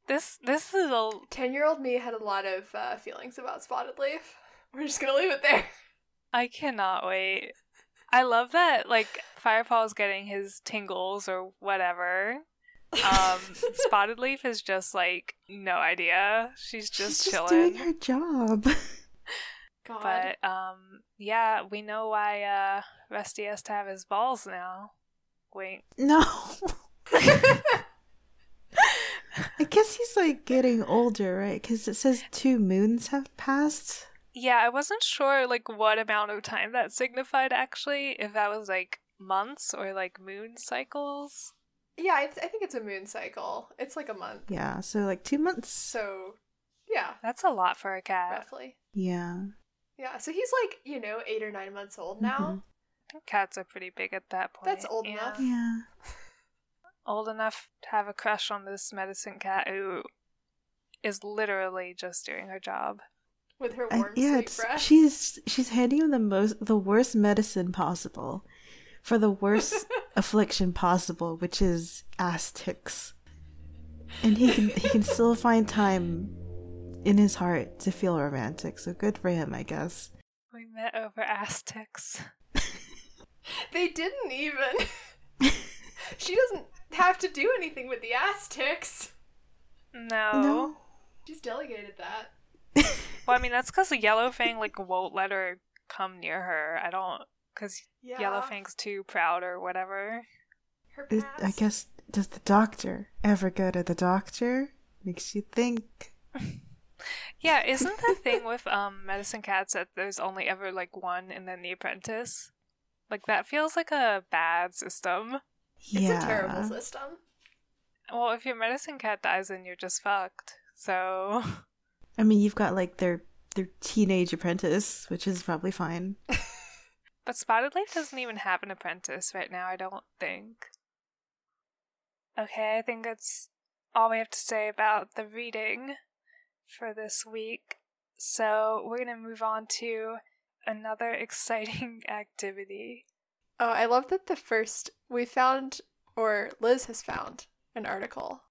This this is a Ten year old me had a lot of uh, feelings about Spotted Leaf. We're just gonna leave it there. I cannot wait. I love that like Firepaw's getting his tingles or whatever. Um Spotted Leaf is just like no idea. She's just chilling. She's just doing her job. God. But um yeah, we know why uh Rusty has to have his balls now. Wait. no. I guess he's like getting older, right? Because it says two moons have passed. Yeah, I wasn't sure like what amount of time that signified actually, if that was like months or like moon cycles. yeah, I, th- I think it's a moon cycle. It's like a month. Yeah, so like two months. So, yeah, That's a lot for a cat. roughly. Yeah. Yeah, so he's like, you know, eight or nine months old now. Mhm. Cats are pretty big at that point. That's old yeah. enough. Yeah. Old enough to have a crush on this medicine cat who is literally just doing her job. With her I- yeah, sweet breath. she's she's handing him the most the worst medicine possible for the worst affliction possible, which is ass ticks. And he can he can still find time in his heart to feel romantic. So good for him, I guess. We met over Aztecs. They didn't even. she doesn't have to do anything with the Aztecs. No. No. She's delegated that. Well, I mean, that's because Yellowfang, like, won't let her come near her. I don't. Because Yeah. Yellowfang's too proud or whatever. Her Is- past. I guess does the doctor ever go to the doctor? Makes you think. Yeah, isn't the thing with um medicine cats that there's only ever like one and then the apprentice? Like that feels like a bad system. It's a terrible system. Well, if your medicine cat dies, then you're just fucked. So I mean, you've got like their their teenage apprentice, which is probably fine. But Spotted Leaf doesn't even have an apprentice right now, I don't think. Okay, I think that's all we have to say about the reading for this week. So we're gonna move on to another exciting activity. Oh, I love that the first we found, or Liz has found, an article.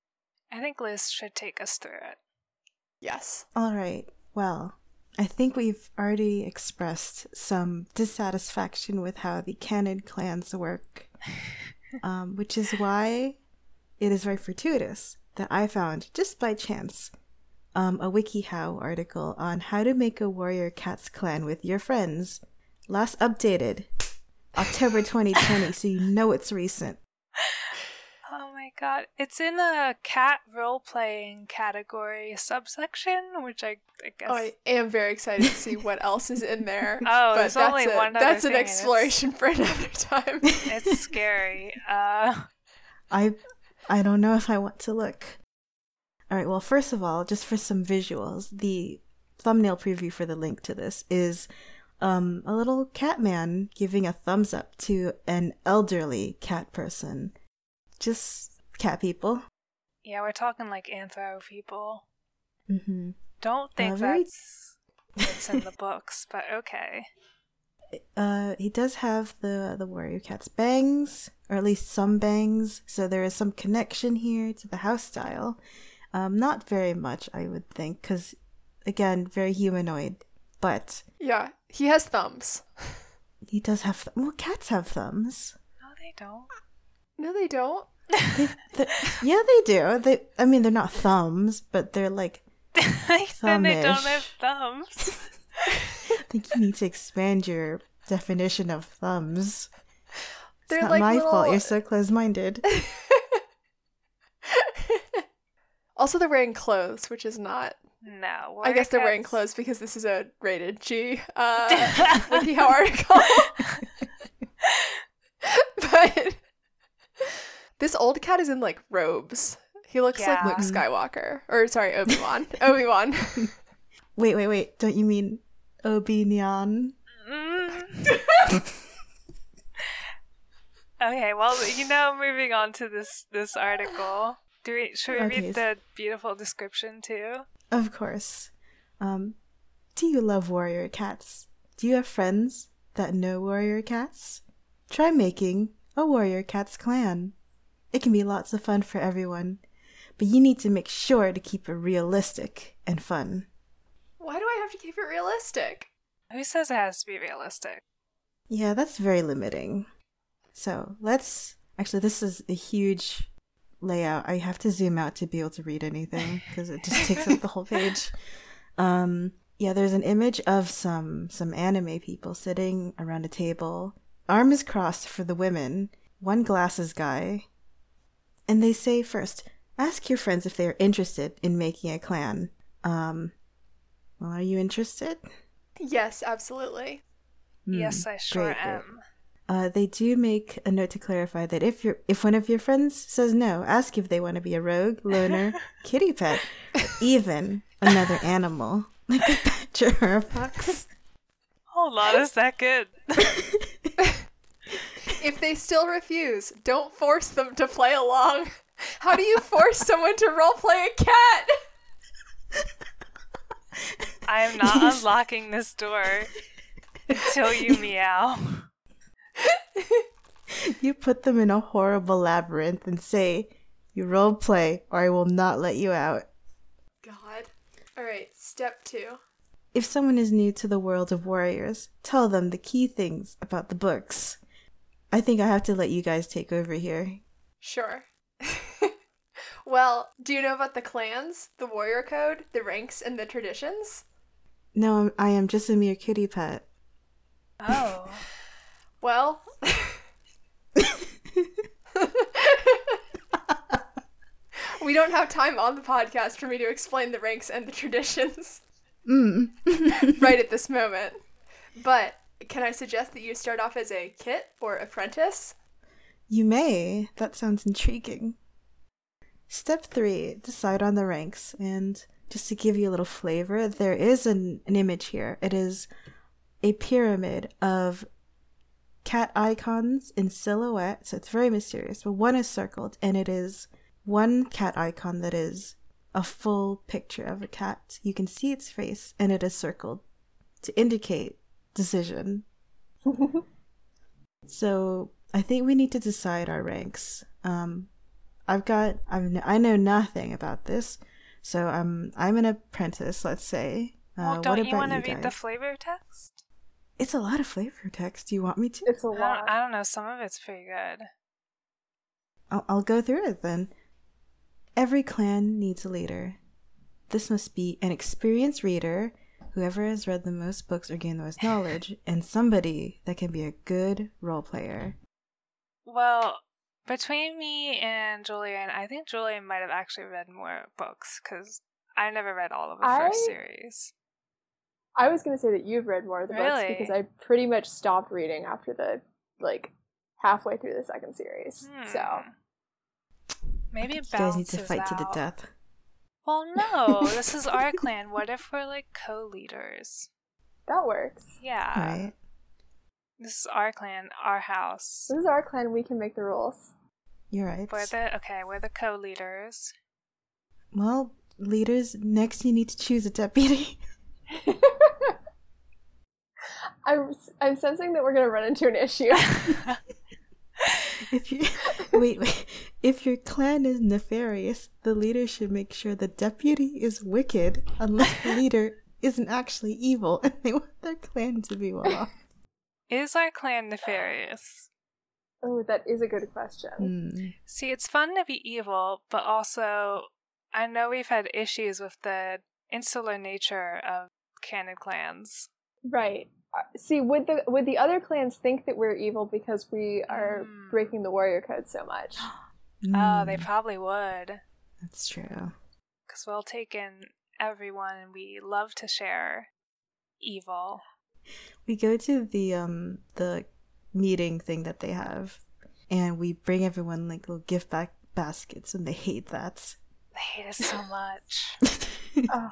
I think Liz should take us through it. Yes. All right. Well, I think we've already expressed some dissatisfaction with how the canon clans work, um, which is why it is very fortuitous that I found, just by chance, um, a WikiHow article on how to make a warrior cats clan with your friends. Last updated October 2020, so you know it's recent. God. It's in a cat role playing category subsection, which I, I guess. Oh, I am very excited to see what else is in there. Oh, but there's that's only a- one That's an thing, and exploration for another time. It's scary. Uh, I I don't know if I want to look. All right, well, first of all, just for some visuals, the thumbnail preview for the link to this is um a little cat man giving a thumbs up to an elderly cat person. Just cat people. yeah, we're talking like anthro people. Mm-hmm. Don't think Uh, very- that's what's in the books, but okay. Uh he does have the the warrior cat's bangs, or at least some bangs, so there is some connection here to the house style. Um not very much, I would think, cuz again, very humanoid. But yeah, he has thumbs. He does have th- well, cats have thumbs. No, they don't. No, they don't. Th- yeah, they do. They, I mean, they're not thumbs, but they're like. then they don't have thumbs. I think you need to expand your definition of thumbs. It's They're not like my fault. You're so close-minded. also, they're wearing clothes, which is not. No. I guess they're wearing clothes because this is a rated G uh, WikiHow article. but this old cat is in like robes. He looks like Luke Skywalker, or sorry, Obi Wan. Obi Wan. wait, wait, wait. Don't you mean Obi Nyan? Mm. okay, well, you know, moving on to this this article. Do we should we Okay, read the beautiful description too? Of course. Um, do you love warrior cats? Do you have friends that know warrior cats? Try making a warrior cats clan. It can be lots of fun for everyone, but you need to make sure to keep it realistic and fun. Why do I have to keep it realistic? Who says it has to be realistic? Yeah, that's very limiting. So let's actually, this is a huge layout. I have to zoom out to be able to read anything because it just takes up the whole page. Um, yeah, there's an image of some some anime people sitting around a table, arms crossed for the women, one glasses guy, and they say first, ask your friends if they are interested in making a clan. Um, well, are you interested? Yes, absolutely. Hmm, yes, I sure great, great. am. Uh, they do make a note to clarify that if your if one of your friends says no, ask if they want to be a rogue, loner, kitty pet, even another animal like a badger or a fox. Hold on a second. If they still refuse, don't force them to play along. How do you force someone to roleplay a cat? I am not unlocking this door until you meow. you put them in a horrible labyrinth and say, You role play, or I will not let you out. God. Alright, step two. If someone is new to the world of warriors, tell them the key things about the books. I think I have to let you guys take over here. Sure. well, do you know about the clans, the warrior code, the ranks, and the traditions? No, I'm, I am just a mere kitty pet. Oh. Well. we don't have time on the podcast for me to explain the ranks and the traditions Mm. right at this moment. But can I suggest that you start off as a kit or apprentice? You may. That sounds intriguing. Step three decide on the ranks. And just to give you a little flavor, there is an, an image here. It is a pyramid of cat icons in silhouette. So it's very mysterious. But one is circled, and it is one cat icon that is a full picture of a cat. You can see its face, and it is circled to indicate decision. so I think we need to decide our ranks. Um, I've got I've I know nothing about this, so I'm I'm an apprentice. Let's say. Uh, Well, don't you about want to you read the flavor text? It's a lot of flavor text. Do you want me to? It's a I don't, lot. I don't know. Some of it's pretty good. I'll, I'll go through it then. Every clan needs a leader. This must be an experienced reader, whoever has read the most books or gained the most knowledge, and somebody that can be a good role player. Well, between me and Julian, I think Julian might have actually read more books because I never read all of the first series. I was gonna say that you've read more of the books because I pretty much stopped reading after the like halfway through the second series. So Hmm. Maybe You it guys need to balances fight to the death. Well, no, this is our clan. What if we're like co-leaders? that works. Yeah, right? this is our clan, our house. This is our clan. We can make the rules. You're right. We're the okay. We're the co-leaders. Well, leaders, next you need to choose a deputy. I'm I'm sensing that we're gonna run into an issue. if you wait, wait, if your clan is nefarious, the leader should make sure the deputy is wicked, unless the leader isn't actually evil and they want their clan to be well off. is our clan nefarious? oh, that is a good question. Hmm. See, it's fun to be evil, but also I know we've had issues with the insular nature of canon clans. Right. Uh, See, would the would the other clans think that we're evil because we are Mm. breaking the warrior code so much? Oh, they Hmm, probably would. That's true. Because we'll take in everyone and we love to share evil. We go to the um the meeting thing that they have, and we bring everyone like little gift back baskets, and they hate that. They hate us so much. Oh,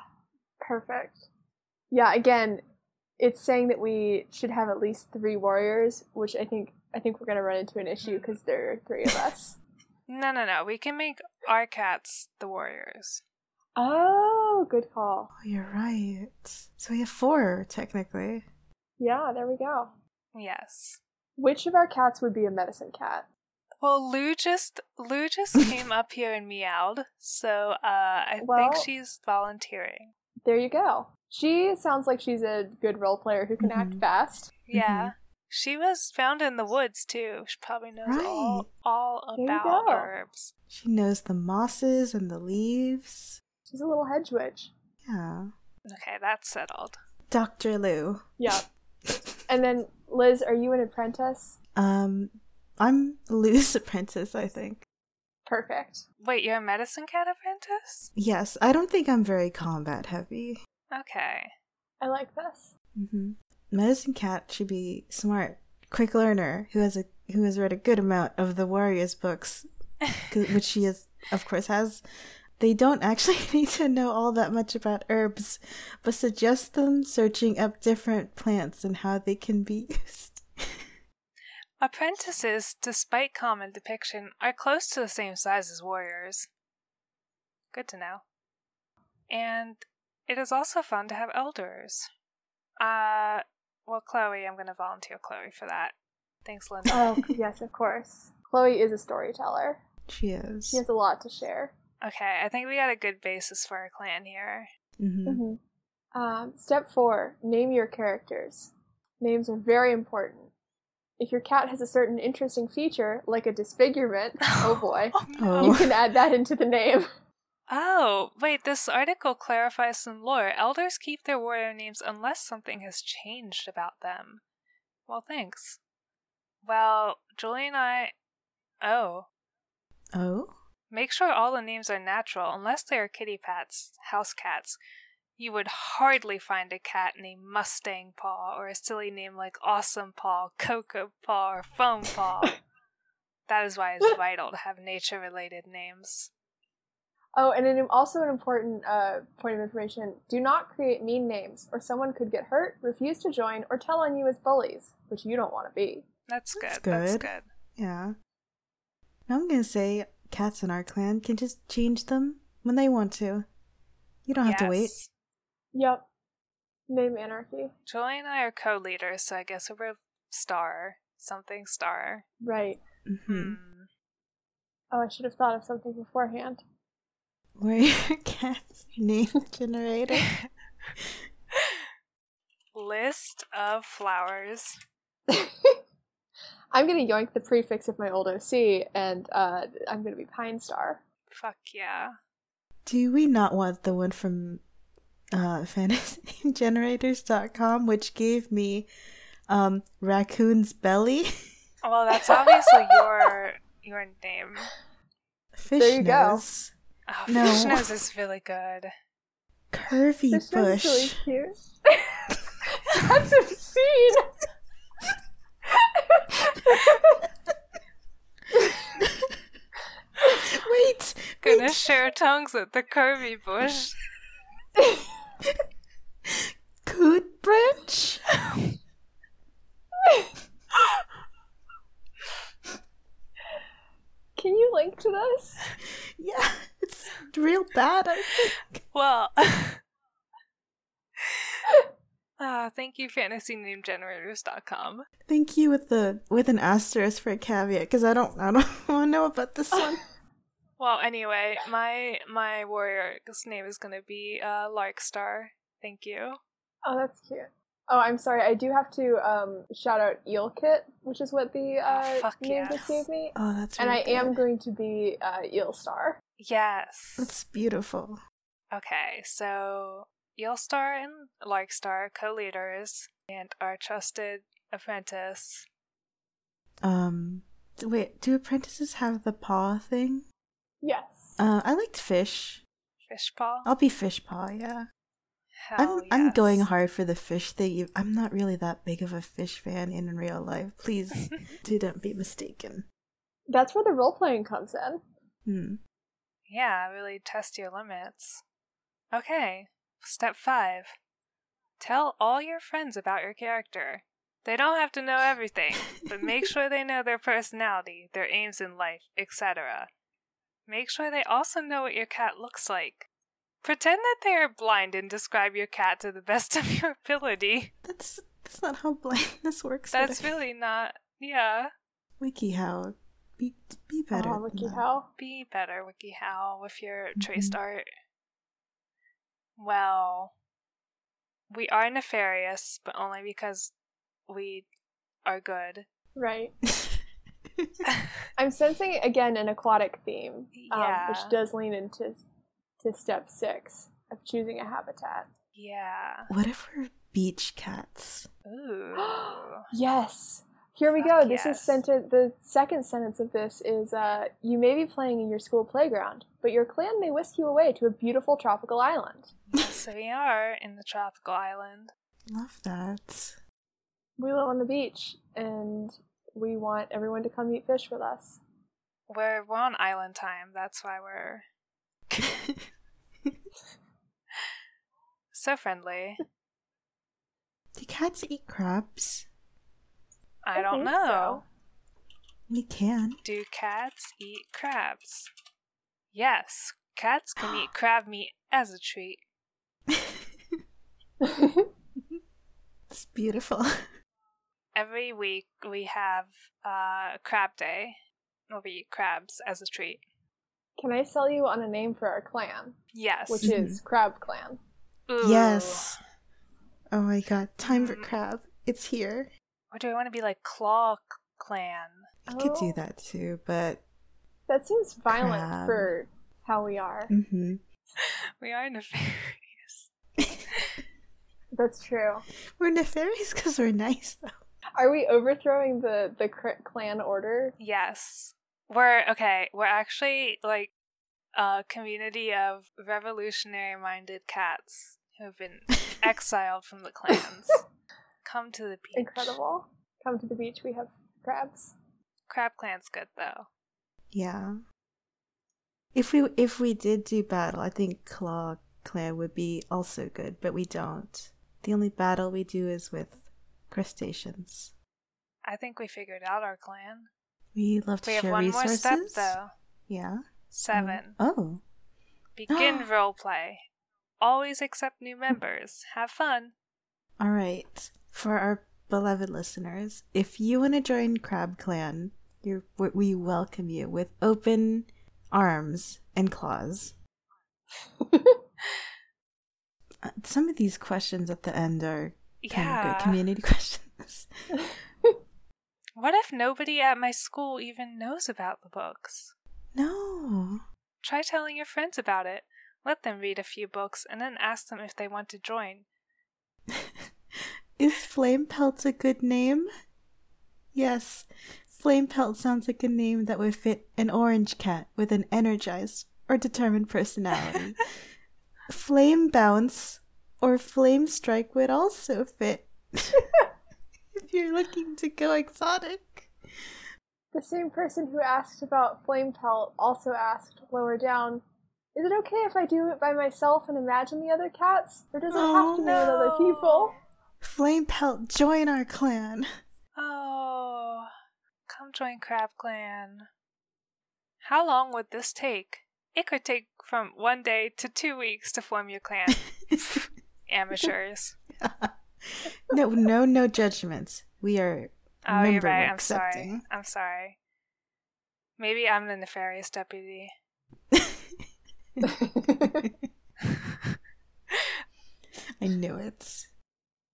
perfect. Yeah, again, it's saying that we should have at least three warriors, which I think I think we're gonna run into an issue because there are three of us. no, no, no. We can make our cats the warriors. oh, good call. Oh, you're right. So we have four technically. Yeah, there we go. Yes. Which of our cats would be a medicine cat? Well, Lou just Lou just came up here and meowed, so uh, I Well- think she's volunteering. There you go. She sounds like she's a good role player who can act Mhm. fast. Yeah, she was found in the woods too. She probably knows all Right. all There you about herbs. She knows the mosses and the leaves. She's a little hedge witch. Yeah. Okay, that's settled. Dr. Lou. Yeah. And then Liz, are you an apprentice? Um, I'm Lou's apprentice, I think. Perfect. Wait, you're a medicine cat apprentice? Yes, I don't think I'm very combat heavy. Okay. I like this. hmm Medicine Cat should be smart, quick learner, who has a who has read a good amount of the Warriors books, which she is, of course, has. They don't actually need to know all that much about herbs, but suggest them searching up different plants and how they can be used. Apprentices, despite common depiction, are close to the same size as warriors. Good to know. And it is also fun to have elders. Uh, well, Chloe, I'm going to volunteer Chloe for that. Thanks, Linda. Oh, yes, of course. Chloe is a storyteller. She is. She has a lot to share. Okay, I think we got a good basis for our clan here. hmm Mm-hmm. Um, step four name your characters. Names are very important. If your cat has a certain interesting feature, like a disfigurement, oh boy, Oh. you can add that into the name. Oh, wait, this article clarifies some lore. Elders keep their warrior names unless something has changed about them. Well, thanks. Well, Julie and I. Oh. Oh? Make sure all the names are natural, unless they are kitty pats, house cats. You would hardly find a cat named Mustang Paw or a silly name like Awesome Paw, Cocoa Paw, or Foam Paw. that is why it's vital to have nature related names. Oh, and an, also an important uh, point of information do not create mean names, or someone could get hurt, refuse to join, or tell on you as bullies, which you don't want to be. That's good. That's That's good. good. Yeah. Now I'm gonna say cats in our clan can just change them when they want to. You don't have to wait. Yep. Name anarchy. Julie and I are co leaders, so I guess we're a star. Something star. Right. hmm Hmm. Oh, I should have thought of something beforehand. Where your cat's name generator? List of flowers. I'm gonna yoink the prefix of my old OC, and uh, I'm gonna be Pine Star. Fuck yeah. Do we not want the one from uh, fantasygenerators.com, which gave me um, Raccoon's Belly? Well, that's obviously your your name. Fish There you go. Nose. Oh, No. Fish nose is really good. Curvy This bush. is really cute. That's obscene. Wait, Gonna wait. share tongues with the curvy bush. Coot branch? Can you link to this? Yeah, it's real bad, I think. Well. Ah, thank you, fantasynamegenerators.com. Thank you with the with an asterisk for a caveat, because I don't I don't want to know about this one. Well, anyway, my my warrior's name is gonna be uh, Larkstar. Thank you. Oh, that's cute. Oh, I'm sorry. I do have to um, shout out Eel Kit, which is what the uh, Oh, name yes. just gave me. Oh, that's And I really am going to be uh, Eel Star. Yes. That's beautiful. Okay, so Eelstar and Larkstar, co-leaders, and our trusted apprentice. Um, wait, do apprentices have the paw thing? Yes. Uh, I liked fish. Fish paw? I'll be fish paw. Yeah, Hell I'm I'm going hard for the fish thing. I'm not really that big of a fish fan in real life. Please, do not be mistaken. That's where the role playing comes in. Hmm. Yeah, really test your limits. Okay, step five. Tell all your friends about your character. They don't have to know everything, but make sure they know their personality, their aims in life, etc. Make sure they also know what your cat looks like. Pretend that they are blind and describe your cat to the best of your ability. That's that's not how blindness works. That's really not. Yeah. WikiHow. Be be better. Oh, than Wiki that. How. Be better, WikiHow, with your Mm-hmm. traced art. Well, we are nefarious, but only because we are good. Right. I'm sensing again an aquatic theme, um, which does lean into to step six of choosing a habitat. yeah. what if we're beach cats? Ooh. Yes. Here we Fuck go. This is sentence. The second sentence of this is: uh, You may be playing in your school playground, but your clan may whisk you away to a beautiful tropical island. so we are in the tropical island. Love that. We live on the beach, and we want everyone to come eat fish with us. We're we're on island time. That's why we're so friendly. Do cats eat crabs? I, I don't think know. so. We can. Do cats eat crabs? Yes, cats can eat crab meat as a treat. It's beautiful. Every week we have uh, crab day, where we eat crabs as a treat. Can I sell you on a name for our clan, Yes. which Mhm. is Crab Clan? Ooh. Yes. Oh my god, time for Mm. crab. It's here. Or do I want to be like Claw C- Clan? I could do Oh. that too, but That seems violent Crab. for how we are. hmm We are nefarious. That's true. we're nefarious because we're nice though. Are we overthrowing the the cr- clan order? Yes. We're okay, we're actually like a community of revolutionary minded cats who have been exiled from the clans. Come to the beach. Incredible. Come to the beach. We have crabs. Crab Clan's good though. Yeah. If we if we did do battle, I think Claw Clan would be also good, but we don't. The only battle we do is with crustaceans. I think we figured out our clan. We love to We have one resources. more step though. Yeah. Seven. Um, oh. Begin role play. Always accept new members. Have fun. All right. For our beloved listeners, if you want to join Crab Clan, you're, we- we welcome you with open arms and claws. Some of these questions at the end are kind of good community questions. What if nobody at my school even knows about the books? No. Try telling your friends about it. Let them read a few books and then ask them if they want to join. Is Flame Pelt a good name? Yes. Flame Pelt sounds like a name that would fit an orange cat with an energized or determined personality. Flame Bounce or Flame Strike would also fit. if you're looking to go exotic. The same person who asked about flame pelt also asked lower down, "Is it okay if I do it by myself and imagine the other cats, or does it have to be with other people?" Oh, Flame Pelt, join our clan. Oh, come join Crab Clan. How long would this take? It could take from one day to two weeks to form your clan. Amateurs. no, no, no judgments. We are Oh, you're right. I'm sorry. accepting. I'm sorry. Maybe I'm the nefarious deputy. I knew it.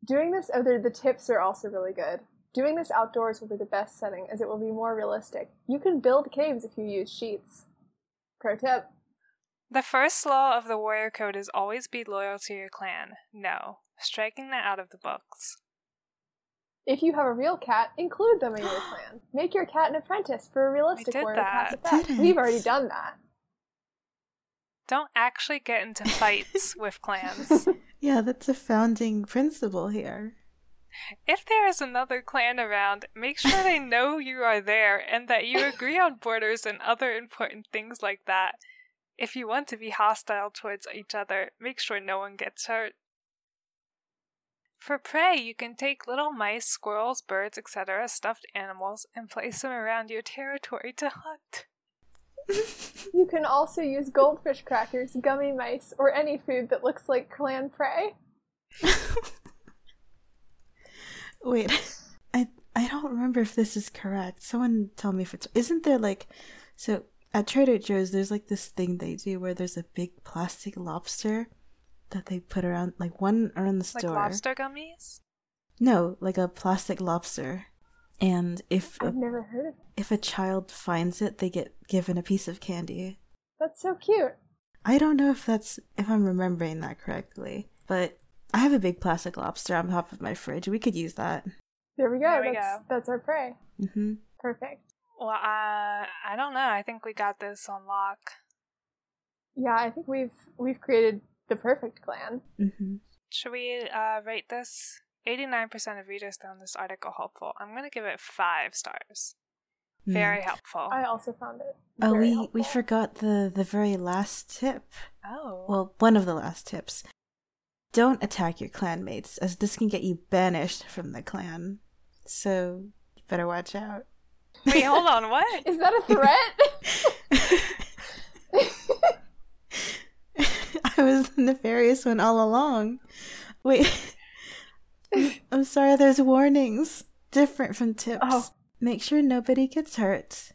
Doing this, oh, the the tips are also really good. Doing this outdoors will be the best setting as it will be more realistic. You can build caves if you use sheets. Pro tip. The first law of the warrior code is always be loyal to your clan. No. Striking that out of the books. If you have a real cat, include them in your clan. Make your cat an apprentice for a realistic warrior cat's that. effect. Did We've already done that. Don't actually get into fights with clans. Yeah, that's a founding principle here. If there is another clan around, make sure they know you are there and that you agree on borders and other important things like that. If you want to be hostile towards each other, make sure no one gets hurt. For prey, you can take little mice, squirrels, birds, etc., stuffed animals, and place them around your territory to hunt. You can also use goldfish crackers, gummy mice, or any food that looks like clan prey. Wait, I I don't remember if this is correct. Someone tell me if it's isn't there like so at Trader Joe's there's like this thing they do where there's a big plastic lobster that they put around like one around the store. Like store. lobster gummies? No, like a plastic lobster. And if a, I've never heard of it. if a child finds it, they get given a piece of candy. That's so cute. I don't know if that's if I'm remembering that correctly, but I have a big plastic lobster on top of my fridge. We could use that. There we go. There we that's go. that's our prey. Mm-hmm. Perfect. Well, uh, I don't know. I think we got this on lock. Yeah, I think we've we've created the perfect clan. hmm Should we uh, rate this? 89% of readers found this article helpful. I'm going to give it five stars. Hmm. Very helpful. I also found it. Oh, we helpful. we forgot the the very last tip. oh. Well, one of the last tips. Don't attack your clanmates, as this can get you banished from the clan. So you better watch out. Wait, hold on. What? Is that a threat? I was the nefarious one all along. Wait. I'm sorry, there's warnings. Different from tips. Oh. Make sure nobody gets hurt.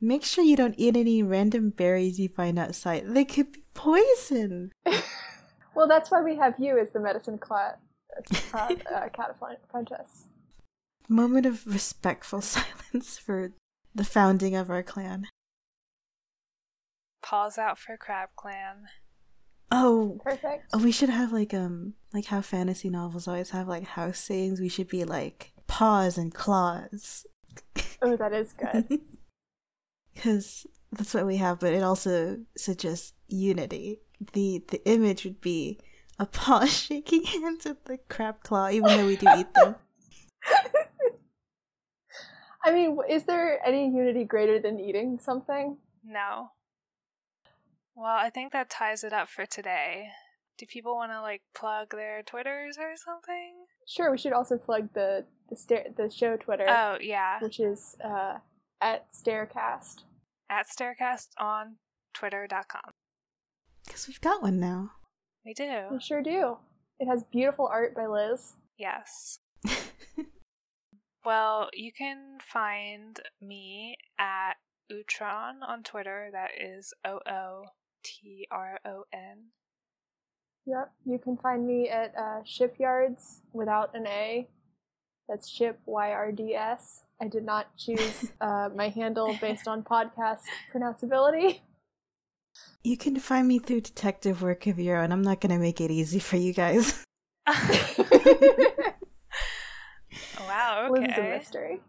Make sure you don't eat any random berries you find outside. They could be poison. well, that's why we have you as the medicine clat, uh, uh, cat apprentice. Moment of respectful silence for the founding of our clan. Pause out for Crab Clan. Oh, perfect. Oh, we should have like um like how fantasy novels always have like house sayings. We should be like paws and claws. Oh, that is good. Because that's what we have, but it also suggests unity. The the image would be a paw shaking hands with the crab claw, even though we do eat them. I mean, is there any unity greater than eating something? No. Well, I think that ties it up for today. Do people want to like plug their Twitters or something? Sure. We should also plug the the stair the show Twitter. Oh yeah, which is uh, at Staircast. At Staircast on Twitter.com. Because we've got one now. We do. We sure do. It has beautiful art by Liz. Yes. well, you can find me at Ootron on Twitter. That is O O T R O N. Yep. You can find me at uh, Shipyards without an A. That's ship Y R D S. I did not choose uh, my handle based on podcast pronounceability. You can find me through detective work of your own. I'm not going to make it easy for you guys. wow, okay. Liz a mystery.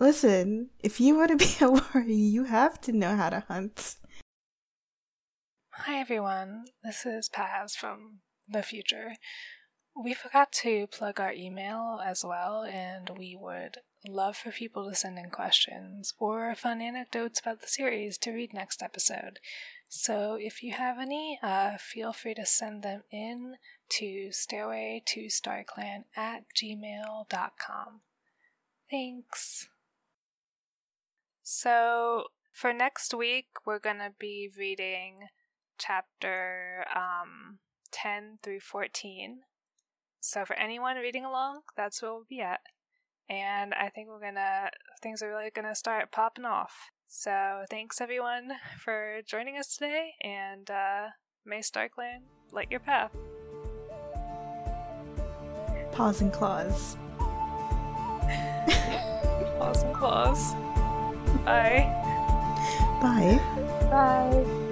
Listen, if you want to be a warrior, you have to know how to hunt. Hi everyone, this is Paz from the future. We forgot to plug our email as well, and we would love for people to send in questions or fun anecdotes about the series to read next episode. So if you have any, uh, feel free to send them in to stairway to starclan at gmail.com. Thanks. So for next week, we're going to be reading chapter um, 10 through 14. So for anyone reading along, that's where we'll be at. And I think we're gonna, things are really gonna start popping off. So thanks everyone for joining us today, and uh, may Starclan light your path. Paws and claws. Paws and claws. Bye. Bye. Bye.